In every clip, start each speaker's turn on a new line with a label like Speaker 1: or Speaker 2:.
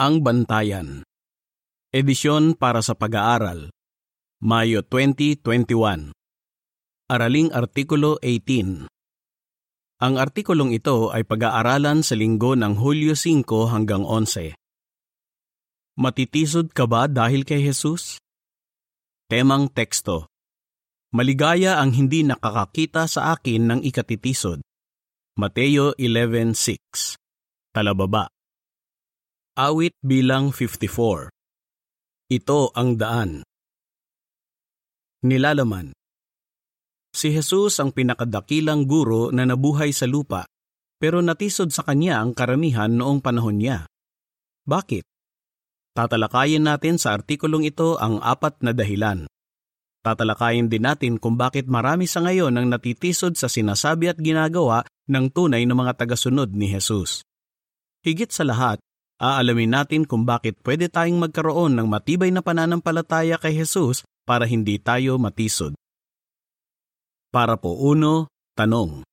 Speaker 1: Ang Bantayan. Edisyon para sa pag-aaral. Mayo 2021 Araling Artikulo 18 Ang artikulong ito ay pag-aaralan sa linggo ng Hulyo 5 hanggang 11. Matitisod ka ba dahil kay Jesus? Temang teksto. Maligaya ang hindi nakakakita sa akin ng ikatitisod. Mateo 11.6 Talababa Awit bilang 54 Ito ang daan. Nilalaman Si Jesus ang pinakadakilang guro na nabuhay sa lupa, pero natisod sa kanya ang karamihan noong panahon niya. Bakit? Tatalakayin natin sa artikulong ito ang apat na dahilan. Tatalakayin din natin kung bakit marami sa ngayon ang natitisod sa sinasabi at ginagawa ng tunay na mga tagasunod ni Jesus. Higit sa lahat, aalamin natin kung bakit pwede tayong magkaroon ng matibay na pananampalataya kay Jesus para hindi tayo matisod. Para po uno, tanong.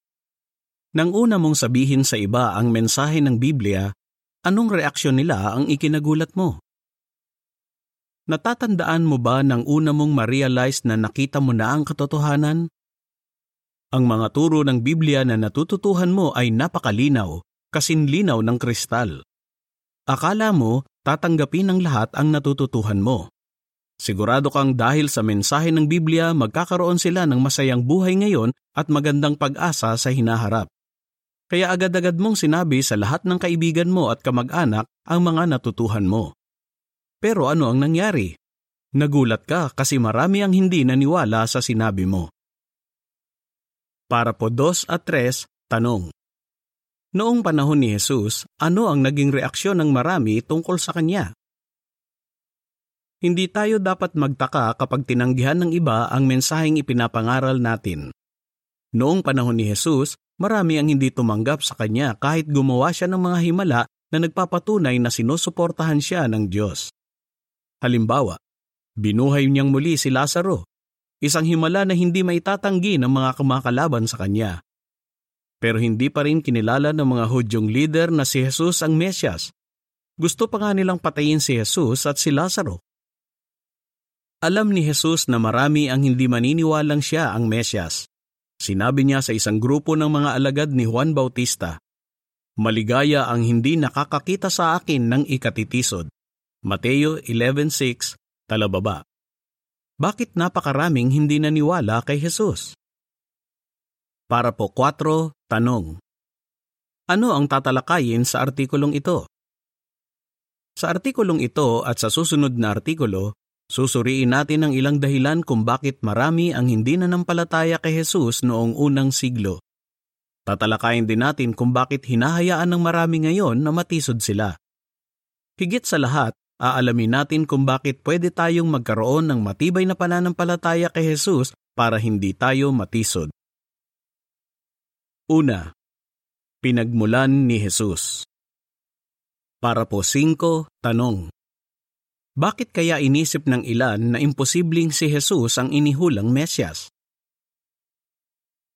Speaker 1: Nang una mong sabihin sa iba ang mensahe ng Biblia, anong reaksyon nila ang ikinagulat mo? Natatandaan mo ba nang una mong ma-realize na nakita mo na ang katotohanan? Ang mga turo ng Biblia na natututuhan mo ay napakalinaw, kasinlinaw ng kristal. Akala mo, tatanggapin ng lahat ang natututuhan mo. Sigurado kang dahil sa mensahe ng Biblia magkakaroon sila ng masayang buhay ngayon at magandang pag-asa sa hinaharap. Kaya agad-agad mong sinabi sa lahat ng kaibigan mo at kamag-anak ang mga natutuhan mo. Pero ano ang nangyari? Nagulat ka kasi marami ang hindi naniwala sa sinabi mo. Para po dos at tres, tanong. Noong panahon ni Jesus, ano ang naging reaksyon ng marami tungkol sa Kanya? Hindi tayo dapat magtaka kapag tinanggihan ng iba ang mensaheng ipinapangaral natin. Noong panahon ni Jesus, marami ang hindi tumanggap sa Kanya kahit gumawa siya ng mga himala na nagpapatunay na sinusuportahan siya ng Diyos. Halimbawa, binuhay niyang muli si Lazaro, isang himala na hindi maitatanggi ng mga kumakalaban sa Kanya pero hindi pa rin kinilala ng mga Hudyong leader na si Jesus ang Mesyas. Gusto pa nga nilang patayin si Jesus at si Lazaro. Alam ni Jesus na marami ang hindi maniniwalang siya ang Mesyas. Sinabi niya sa isang grupo ng mga alagad ni Juan Bautista, Maligaya ang hindi nakakakita sa akin ng ikatitisod. Mateo 11.6, talababa. Bakit napakaraming hindi naniwala kay Jesus? Para po 4, tanong. Ano ang tatalakayin sa artikulong ito? Sa artikulong ito at sa susunod na artikulo, susuriin natin ang ilang dahilan kung bakit marami ang hindi nanampalataya kay Jesus noong unang siglo. Tatalakayin din natin kung bakit hinahayaan ng marami ngayon na matisod sila. Higit sa lahat, aalamin natin kung bakit pwede tayong magkaroon ng matibay na pananampalataya kay Jesus para hindi tayo matisod. Una, pinagmulan ni Jesus. Para po 5, tanong. Bakit kaya inisip ng ilan na imposibleng si Jesus ang inihulang Mesyas?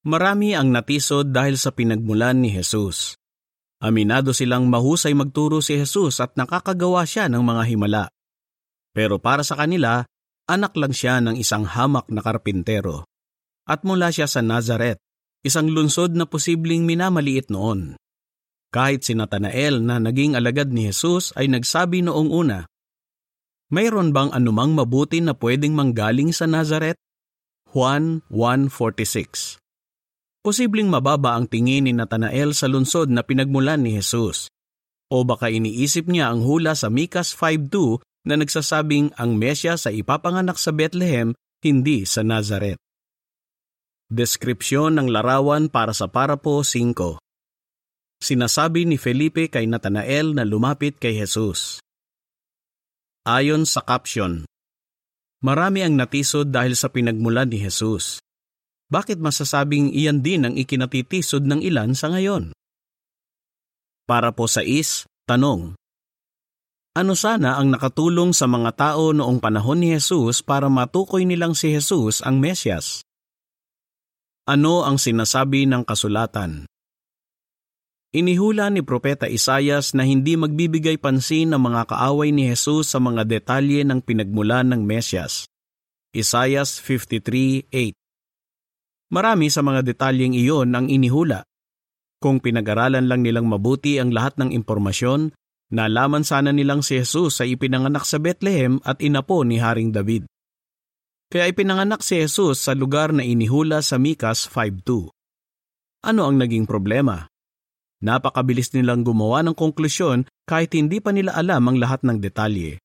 Speaker 1: Marami ang natisod dahil sa pinagmulan ni Jesus. Aminado silang mahusay magturo si Jesus at nakakagawa siya ng mga himala. Pero para sa kanila, anak lang siya ng isang hamak na karpintero. At mula siya sa Nazareth, isang lunsod na posibleng minamaliit noon. Kahit si Natanael na naging alagad ni Jesus ay nagsabi noong una, Mayroon bang anumang mabuti na pwedeng manggaling sa Nazareth? Juan 1.46 Posibleng mababa ang tingin ni Natanael sa lunsod na pinagmulan ni Jesus. O baka iniisip niya ang hula sa Mikas 5.2 na nagsasabing ang Mesya sa ipapanganak sa Bethlehem, hindi sa Nazareth. Deskripsyon ng larawan para sa parapo 5. Sinasabi ni Felipe kay Natanael na lumapit kay Jesus. Ayon sa caption, Marami ang natisod dahil sa pinagmulan ni Jesus. Bakit masasabing iyan din ang ikinatitisod ng ilan sa ngayon? Para po sa is, tanong. Ano sana ang nakatulong sa mga tao noong panahon ni Jesus para matukoy nilang si Jesus ang Mesyas? Ano ang sinasabi ng kasulatan? Inihula ni Propeta Isayas na hindi magbibigay pansin ng mga kaaway ni Jesus sa mga detalye ng pinagmulan ng Mesyas. Isayas 53.8 Marami sa mga detalyeng iyon ang inihula. Kung pinag-aralan lang nilang mabuti ang lahat ng impormasyon, nalaman sana nilang si Jesus ay ipinanganak sa Bethlehem at inapo ni Haring David. Kaya ipinanganak si Jesus sa lugar na inihula sa Mikas 5.2. Ano ang naging problema? Napakabilis nilang gumawa ng konklusyon kahit hindi pa nila alam ang lahat ng detalye.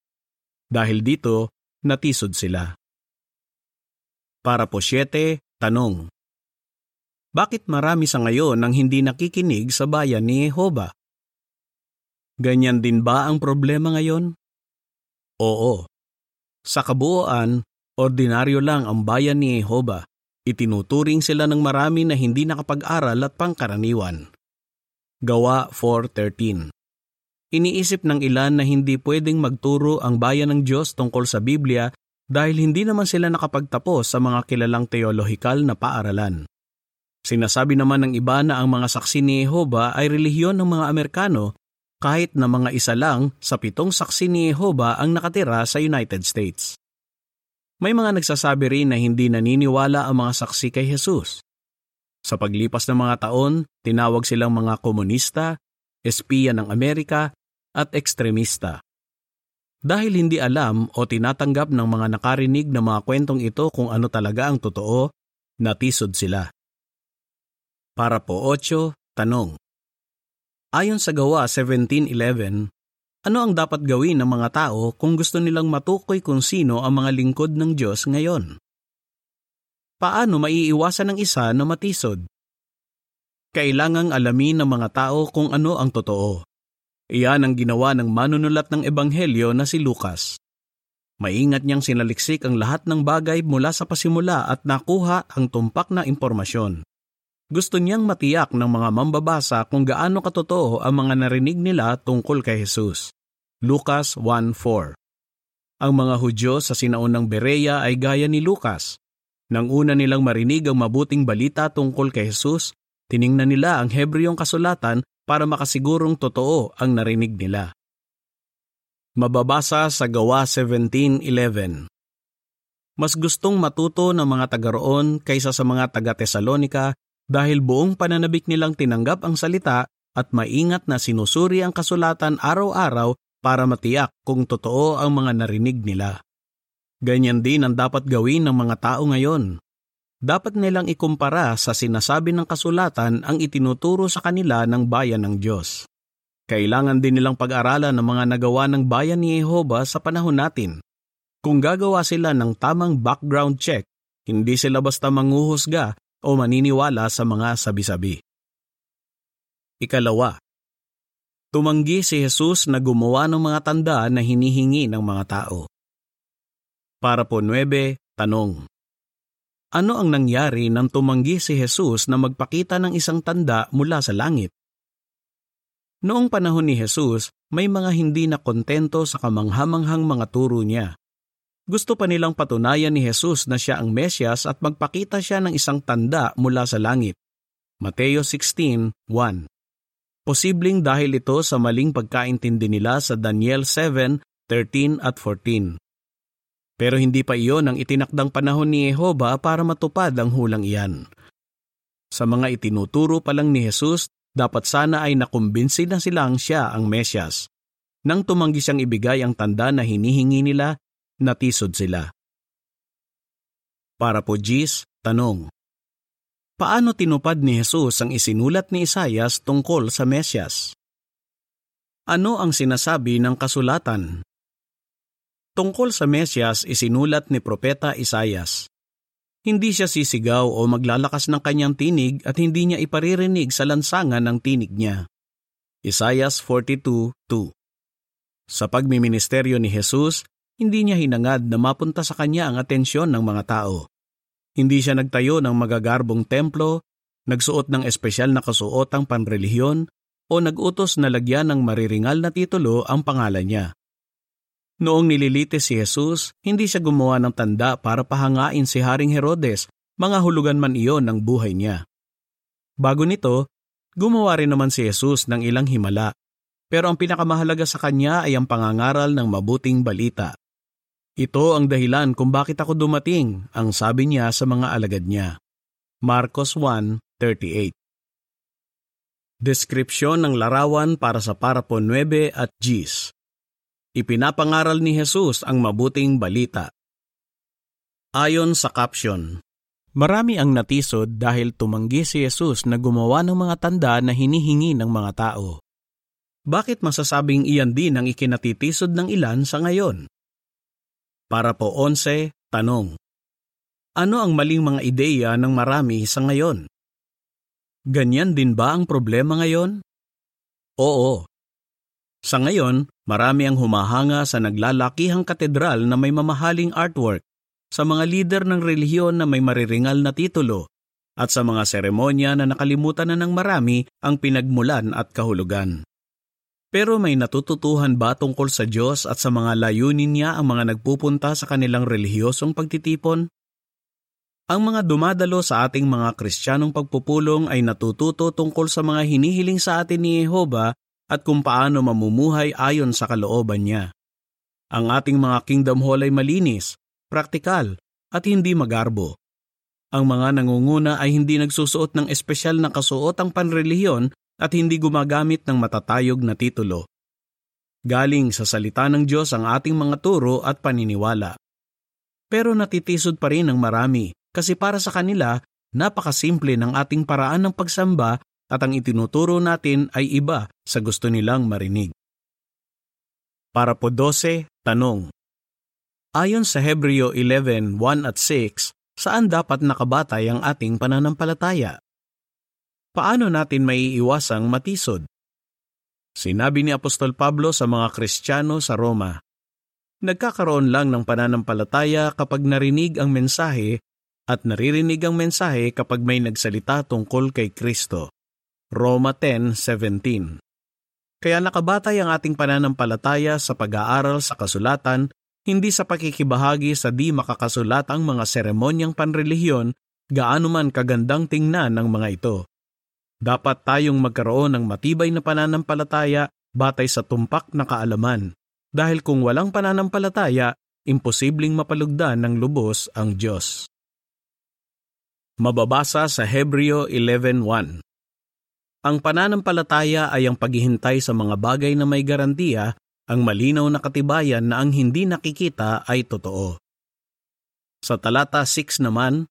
Speaker 1: Dahil dito, natisod sila. Para po 7, tanong. Bakit marami sa ngayon ang hindi nakikinig sa bayan ni Jehova? Ganyan din ba ang problema ngayon? Oo. Sa kabuuan, ordinaryo lang ang bayan ni Jehova. Itinuturing sila ng marami na hindi nakapag-aral at pangkaraniwan. Gawa 4.13 Iniisip ng ilan na hindi pwedeng magturo ang bayan ng Diyos tungkol sa Biblia dahil hindi naman sila nakapagtapos sa mga kilalang teolohikal na paaralan. Sinasabi naman ng iba na ang mga saksi ni Jehova ay relihiyon ng mga Amerikano kahit na mga isa lang sa pitong saksi ni Jehova ang nakatira sa United States. May mga nagsasabi rin na hindi naniniwala ang mga saksi kay Jesus. Sa paglipas ng mga taon, tinawag silang mga komunista, espiya ng Amerika, at ekstremista. Dahil hindi alam o tinatanggap ng mga nakarinig ng mga kwentong ito kung ano talaga ang totoo, natisod sila. Para po 8, tanong. Ayon sa gawa 1711, ano ang dapat gawin ng mga tao kung gusto nilang matukoy kung sino ang mga lingkod ng Diyos ngayon? Paano maiiwasan ng isa na matisod? Kailangang alamin ng mga tao kung ano ang totoo. Iyan ang ginawa ng manunulat ng Ebanghelyo na si Lucas. Maingat niyang sinaliksik ang lahat ng bagay mula sa pasimula at nakuha ang tumpak na impormasyon. Gusto niyang matiyak ng mga mambabasa kung gaano katotoo ang mga narinig nila tungkol kay Jesus. Lucas 1.4 Ang mga Hudyo sa sinaunang Berea ay gaya ni Lucas. Nang una nilang marinig ang mabuting balita tungkol kay Jesus, tiningnan nila ang Hebreong kasulatan para makasigurong totoo ang narinig nila. Mababasa sa Gawa 17.11 Mas gustong matuto ng mga taga roon kaysa sa mga taga Tesalonika dahil buong pananabik nilang tinanggap ang salita at maingat na sinusuri ang kasulatan araw-araw para matiyak kung totoo ang mga narinig nila. Ganyan din ang dapat gawin ng mga tao ngayon. Dapat nilang ikumpara sa sinasabi ng kasulatan ang itinuturo sa kanila ng bayan ng Diyos. Kailangan din nilang pag-aralan ng mga nagawa ng bayan ni Jehova sa panahon natin. Kung gagawa sila ng tamang background check, hindi sila basta manguhusga o maniniwala sa mga sabi-sabi. Ikalawa, tumanggi si Jesus na gumawa ng mga tanda na hinihingi ng mga tao. Para po 9, tanong. Ano ang nangyari nang tumanggi si Jesus na magpakita ng isang tanda mula sa langit? Noong panahon ni Jesus, may mga hindi na kontento sa kamanghamanghang mga turo niya. Gusto pa nilang patunayan ni Jesus na siya ang Mesyas at magpakita siya ng isang tanda mula sa langit. Mateo 16:1. Posibleng dahil ito sa maling pagkaintindi nila sa Daniel 7:13 at 14. Pero hindi pa iyon ang itinakdang panahon ni Jehova para matupad ang hulang iyan. Sa mga itinuturo pa lang ni Jesus, dapat sana ay nakumbinsi na silang siya ang Mesyas. Nang tumanggi siyang ibigay ang tanda na hinihingi nila, natisod sila. Para po Gis, tanong. Paano tinupad ni Jesus ang isinulat ni Isayas tungkol sa Mesyas? Ano ang sinasabi ng kasulatan? Tungkol sa Mesyas isinulat ni Propeta Isayas. Hindi siya sisigaw o maglalakas ng kanyang tinig at hindi niya iparirinig sa lansangan ng tinig niya. Isayas 42.2 Sa pagmiministeryo ni Jesus, hindi niya hinangad na mapunta sa kanya ang atensyon ng mga tao. Hindi siya nagtayo ng magagarbong templo, nagsuot ng espesyal na kasuotang panrelihiyon, o nagutos na lagyan ng mariringal na titulo ang pangalan niya. Noong nililitis si Jesus, hindi siya gumawa ng tanda para pahangain si Haring Herodes, mga hulugan man iyon ng buhay niya. Bago nito, Gumawa rin naman si Jesus ng ilang himala, pero ang pinakamahalaga sa kanya ay ang pangangaral ng mabuting balita. Ito ang dahilan kung bakit ako dumating, ang sabi niya sa mga alagad niya. Marcos 1.38 Deskripsyon ng larawan para sa Parapo 9 at Gis Ipinapangaral ni Jesus ang mabuting balita. Ayon sa caption, Marami ang natisod dahil tumanggi si Jesus na gumawa ng mga tanda na hinihingi ng mga tao. Bakit masasabing iyan din ang ikinatitisod ng ilan sa ngayon? Para po 11, tanong. Ano ang maling mga ideya ng marami sa ngayon? Ganyan din ba ang problema ngayon? Oo. Sa ngayon, marami ang humahanga sa naglalakihang katedral na may mamahaling artwork sa mga lider ng relihiyon na may mariringal na titulo, at sa mga seremonya na nakalimutan na ng marami ang pinagmulan at kahulugan. Pero may natututuhan ba tungkol sa Diyos at sa mga layunin niya ang mga nagpupunta sa kanilang relihiyosong pagtitipon? Ang mga dumadalo sa ating mga kristyanong pagpupulong ay natututo tungkol sa mga hinihiling sa atin ni Jehova at kung paano mamumuhay ayon sa kalooban niya. Ang ating mga kingdom hall ay malinis, praktikal, at hindi magarbo. Ang mga nangunguna ay hindi nagsusuot ng espesyal na kasuotang panrelihiyon at hindi gumagamit ng matatayog na titulo. Galing sa salita ng Diyos ang ating mga turo at paniniwala. Pero natitisod pa rin ang marami kasi para sa kanila, napakasimple ng ating paraan ng pagsamba at ang itinuturo natin ay iba sa gusto nilang marinig. Para po 12, tanong. Ayon sa Hebreo 11:1 at 6, saan dapat nakabatay ang ating pananampalataya? Paano natin maiiwasang matisod? Sinabi ni Apostol Pablo sa mga Kristiyano sa Roma, Nagkakaroon lang ng pananampalataya kapag narinig ang mensahe at naririnig ang mensahe kapag may nagsalita tungkol kay Kristo. Roma 10:17. Kaya nakabatay ang ating pananampalataya sa pag-aaral sa kasulatan hindi sa pakikibahagi sa di makakasulatang mga seremonyang panrelihiyon gaano man kagandang tingnan ng mga ito. Dapat tayong magkaroon ng matibay na pananampalataya batay sa tumpak na kaalaman, dahil kung walang pananampalataya, imposibleng mapalugdan ng lubos ang Diyos. Mababasa sa Hebreo 11.1 Ang pananampalataya ay ang paghihintay sa mga bagay na may garantiya ang malinaw na katibayan na ang hindi nakikita ay totoo. Sa talata 6 naman,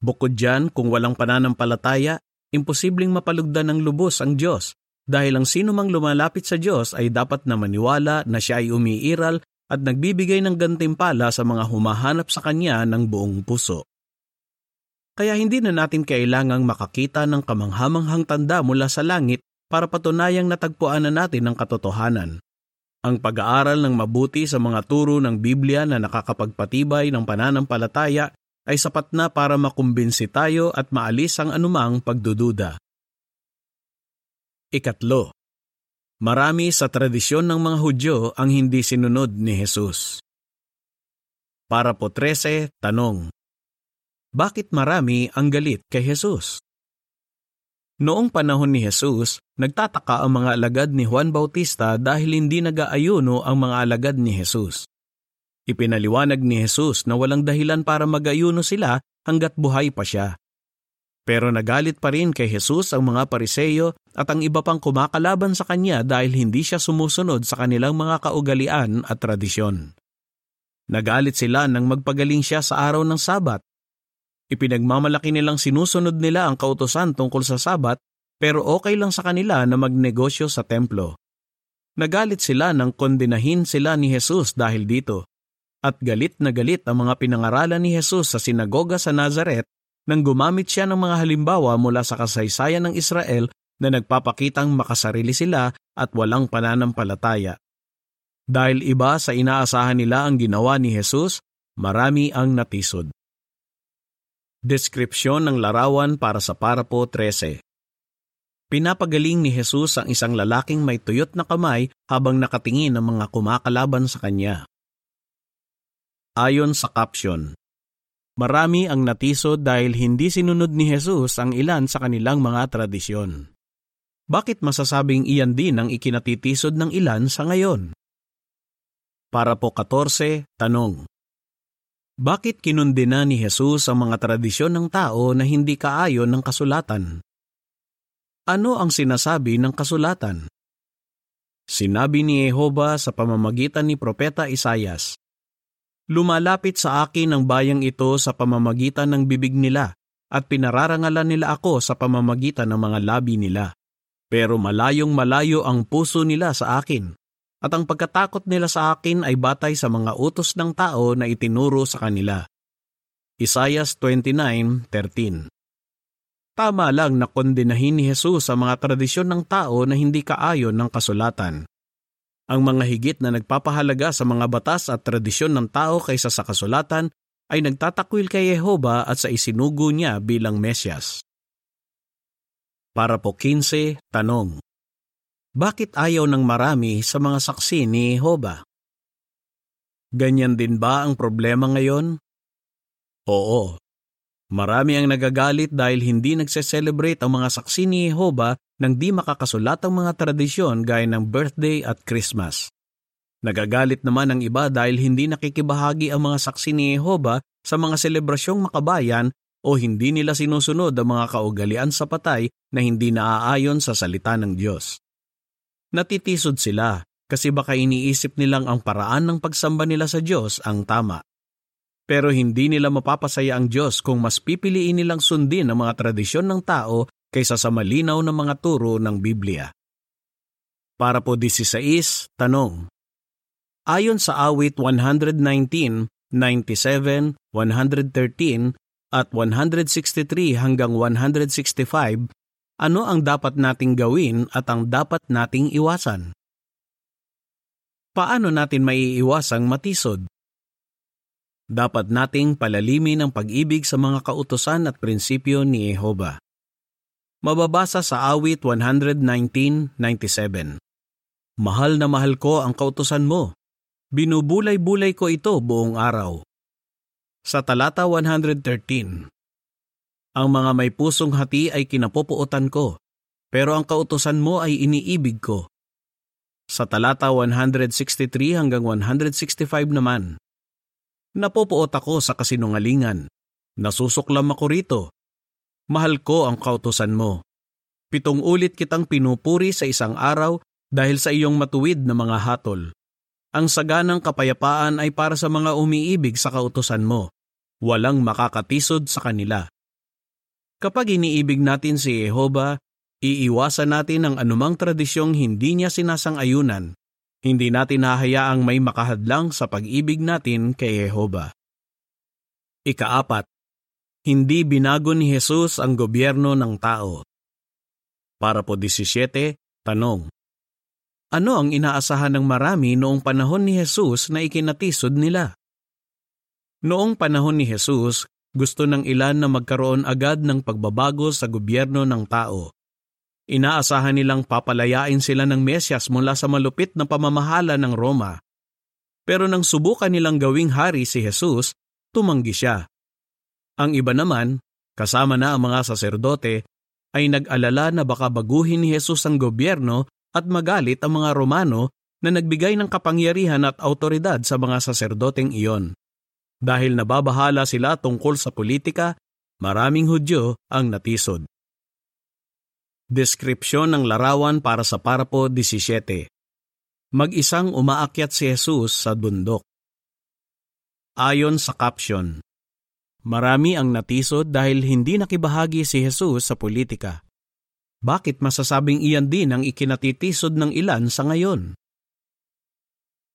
Speaker 1: bukod dyan kung walang pananampalataya, imposibleng mapalugdan ng lubos ang Diyos dahil ang sino mang lumalapit sa Diyos ay dapat na maniwala na siya ay umiiral at nagbibigay ng gantimpala sa mga humahanap sa Kanya ng buong puso. Kaya hindi na natin kailangang makakita ng kamanghamanghang tanda mula sa langit para patunayang natagpuan na natin ang katotohanan. Ang pag-aaral ng mabuti sa mga turo ng Biblia na nakakapagpatibay ng pananampalataya ay sapat na para makumbinsi tayo at maalis ang anumang pagdududa. Ikatlo, marami sa tradisyon ng mga Hudyo ang hindi sinunod ni Jesus. Para po 13, tanong. Bakit marami ang galit kay Jesus? Noong panahon ni Jesus, nagtataka ang mga alagad ni Juan Bautista dahil hindi nag-aayuno ang mga alagad ni Jesus. Ipinaliwanag ni Jesus na walang dahilan para mag-ayuno sila hanggat buhay pa siya. Pero nagalit pa rin kay Jesus ang mga pariseyo at ang iba pang kumakalaban sa kanya dahil hindi siya sumusunod sa kanilang mga kaugalian at tradisyon. Nagalit sila nang magpagaling siya sa araw ng Sabat Ipinagmamalaki nilang sinusunod nila ang kautosan tungkol sa sabat pero okay lang sa kanila na magnegosyo sa templo. Nagalit sila nang kondenahin sila ni Jesus dahil dito. At galit na galit ang mga pinangaralan ni Jesus sa sinagoga sa Nazaret nang gumamit siya ng mga halimbawa mula sa kasaysayan ng Israel na nagpapakitang makasarili sila at walang pananampalataya. Dahil iba sa inaasahan nila ang ginawa ni Jesus, marami ang natisod. Deskripsyon ng larawan para sa Parapo 13 Pinapagaling ni Jesus ang isang lalaking may tuyot na kamay habang nakatingin ang mga kumakalaban sa kanya. Ayon sa caption, Marami ang natisod dahil hindi sinunod ni Jesus ang ilan sa kanilang mga tradisyon. Bakit masasabing iyan din ang ikinatitisod ng ilan sa ngayon? Para po 14, tanong. Bakit kinundina ni Jesus ang mga tradisyon ng tao na hindi kaayon ng kasulatan? Ano ang sinasabi ng kasulatan? Sinabi ni Jehova sa pamamagitan ni Propeta Isayas, Lumalapit sa akin ang bayang ito sa pamamagitan ng bibig nila at pinararangalan nila ako sa pamamagitan ng mga labi nila. Pero malayong malayo ang puso nila sa akin at ang pagkatakot nila sa akin ay batay sa mga utos ng tao na itinuro sa kanila. Isayas 29.13 Tama lang na kondinahin ni Jesus ang mga tradisyon ng tao na hindi kaayon ng kasulatan. Ang mga higit na nagpapahalaga sa mga batas at tradisyon ng tao kaysa sa kasulatan ay nagtatakwil kay Jehova at sa isinugo niya bilang Mesyas. Para po 15, tanong. Bakit ayaw ng marami sa mga saksi ni Jehova? Ganyan din ba ang problema ngayon? Oo. Marami ang nagagalit dahil hindi nagse-celebrate ang mga saksi ni Jehova nang di makakasulat ang mga tradisyon gaya ng birthday at Christmas. Nagagalit naman ang iba dahil hindi nakikibahagi ang mga saksi ni Jehova sa mga selebrasyong makabayan o hindi nila sinusunod ang mga kaugalian sa patay na hindi naaayon sa salita ng Diyos. Natitisod sila kasi baka iniisip nilang ang paraan ng pagsamba nila sa Diyos ang tama. Pero hindi nila mapapasaya ang Diyos kung mas pipiliin nilang sundin ang mga tradisyon ng tao kaysa sa malinaw na mga turo ng Biblia. Para po 16, tanong. Ayon sa awit 119, 97, 113, at 163 hanggang 165, ano ang dapat nating gawin at ang dapat nating iwasan? Paano natin maiiwasang matisod? Dapat nating palalimin ang pag-ibig sa mga kautosan at prinsipyo ni Jehova. Mababasa sa awit 119.97 Mahal na mahal ko ang kautosan mo. Binubulay-bulay ko ito buong araw. Sa talata 113, ang mga may pusong hati ay kinapupuotan ko, pero ang kautosan mo ay iniibig ko. Sa talata 163 hanggang 165 naman, Napupuot ako sa kasinungalingan. Nasusuklam ako rito. Mahal ko ang kautosan mo. Pitong ulit kitang pinupuri sa isang araw dahil sa iyong matuwid na mga hatol. Ang saganang kapayapaan ay para sa mga umiibig sa kautosan mo. Walang makakatisod sa kanila. Kapag iniibig natin si Jehova, iiwasan natin ang anumang tradisyong hindi niya sinasang-ayunan. Hindi natin hahayaang may makahadlang sa pag-ibig natin kay Jehova. Ikaapat, hindi binago ni Jesus ang gobyerno ng tao. Para po 17, tanong. Ano ang inaasahan ng marami noong panahon ni Jesus na ikinatisod nila? Noong panahon ni Jesus, gusto ng ilan na magkaroon agad ng pagbabago sa gobyerno ng tao. Inaasahan nilang papalayain sila ng Mesyas mula sa malupit na pamamahala ng Roma. Pero nang subukan nilang gawing hari si Jesus, tumanggi siya. Ang iba naman, kasama na ang mga saserdote, ay nag-alala na baka baguhin ni Jesus ang gobyerno at magalit ang mga Romano na nagbigay ng kapangyarihan at autoridad sa mga saserdoteng iyon. Dahil nababahala sila tungkol sa politika, maraming Hudyo ang natisod. Deskripsyon ng larawan para sa parapo 17. Mag-isang umaakyat si Jesus sa bundok. Ayon sa caption, Marami ang natisod dahil hindi nakibahagi si Jesus sa politika. Bakit masasabing iyan din ang ikinatitisod ng ilan sa ngayon?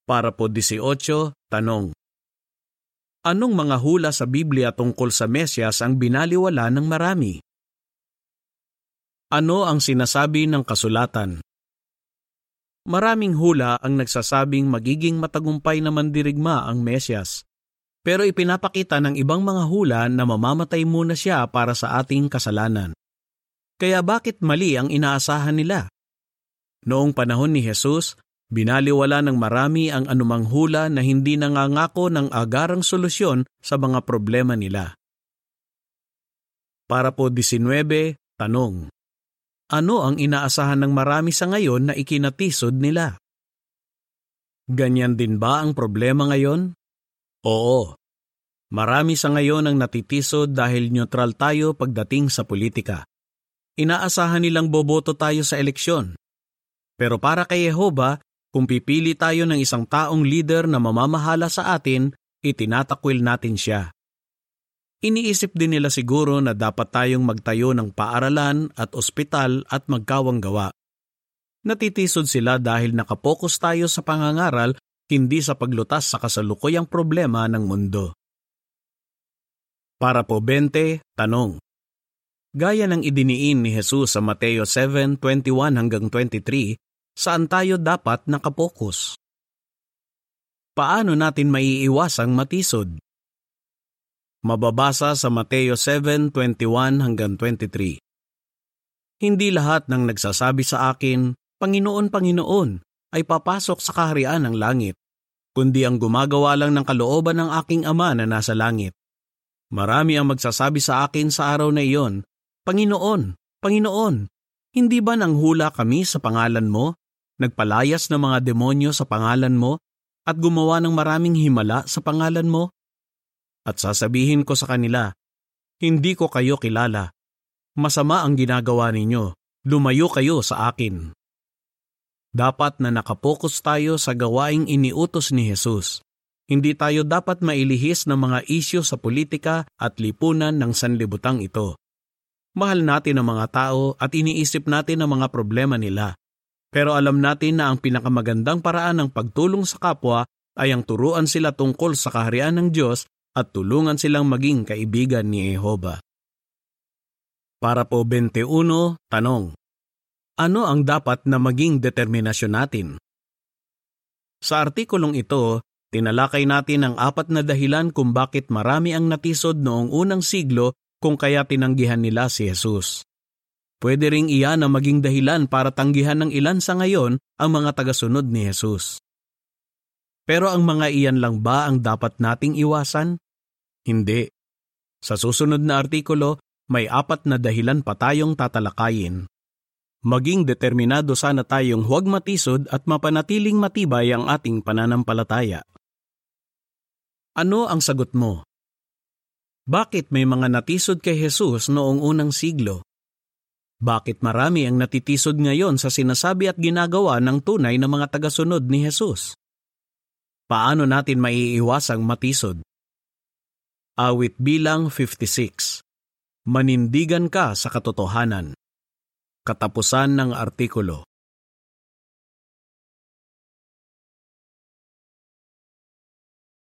Speaker 1: Para po 18, tanong. Anong mga hula sa Biblia tungkol sa Mesyas ang binaliwala ng marami? Ano ang sinasabi ng kasulatan? Maraming hula ang nagsasabing magiging matagumpay na mandirigma ang Mesyas. Pero ipinapakita ng ibang mga hula na mamamatay muna siya para sa ating kasalanan. Kaya bakit mali ang inaasahan nila? Noong panahon ni Jesus, Binaliwala ng marami ang anumang hula na hindi nangangako ng agarang solusyon sa mga problema nila. Para po 19, tanong. Ano ang inaasahan ng marami sa ngayon na ikinatisod nila? Ganyan din ba ang problema ngayon? Oo. Marami sa ngayon ang natitisod dahil neutral tayo pagdating sa politika. Inaasahan nilang boboto tayo sa eleksyon. Pero para kay Jehova, kung pipili tayo ng isang taong leader na mamamahala sa atin, itinatakwil natin siya. Iniisip din nila siguro na dapat tayong magtayo ng paaralan at ospital at magkawang gawa. Natitisod sila dahil nakapokus tayo sa pangangaral hindi sa paglutas sa kasalukuyang problema ng mundo. Para po 20, tanong. Gaya ng idiniin ni Jesus sa Mateo 7:21 hanggang 23, saan tayo dapat nakapokus? Paano natin maiiwasang matisod? Mababasa sa Mateo 7:21 hanggang 23. Hindi lahat ng nagsasabi sa akin, Panginoon, Panginoon, ay papasok sa kaharian ng langit, kundi ang gumagawa lang ng kalooban ng aking Ama na nasa langit. Marami ang magsasabi sa akin sa araw na iyon, Panginoon, Panginoon, hindi ba nang hula kami sa pangalan mo, nagpalayas ng mga demonyo sa pangalan mo, at gumawa ng maraming himala sa pangalan mo? At sasabihin ko sa kanila, Hindi ko kayo kilala. Masama ang ginagawa ninyo. Lumayo kayo sa akin. Dapat na nakapokus tayo sa gawaing iniutos ni Jesus. Hindi tayo dapat mailihis ng mga isyo sa politika at lipunan ng sanlibutang ito. Mahal natin ang mga tao at iniisip natin ang mga problema nila. Pero alam natin na ang pinakamagandang paraan ng pagtulong sa kapwa ay ang turuan sila tungkol sa kaharian ng Diyos at tulungan silang maging kaibigan ni Jehova. Para po 21, tanong. Ano ang dapat na maging determinasyon natin? Sa artikulong ito, tinalakay natin ang apat na dahilan kung bakit marami ang natisod noong unang siglo kung kaya tinanggihan nila si Jesus. Pwede ring iyan ang maging dahilan para tanggihan ng ilan sa ngayon ang mga tagasunod ni Jesus. Pero ang mga iyan lang ba ang dapat nating iwasan? Hindi. Sa susunod na artikulo, may apat na dahilan pa tayong tatalakayin. Maging determinado sana tayong huwag matisod at mapanatiling matibay ang ating pananampalataya. Ano ang sagot mo? Bakit may mga natisod kay Jesus noong unang siglo? Bakit marami ang natitisod ngayon sa sinasabi at ginagawa ng tunay na mga tagasunod ni Jesus? Paano natin maiiwasang matisod? Awit bilang 56 Manindigan ka sa katotohanan. Katapusan ng artikulo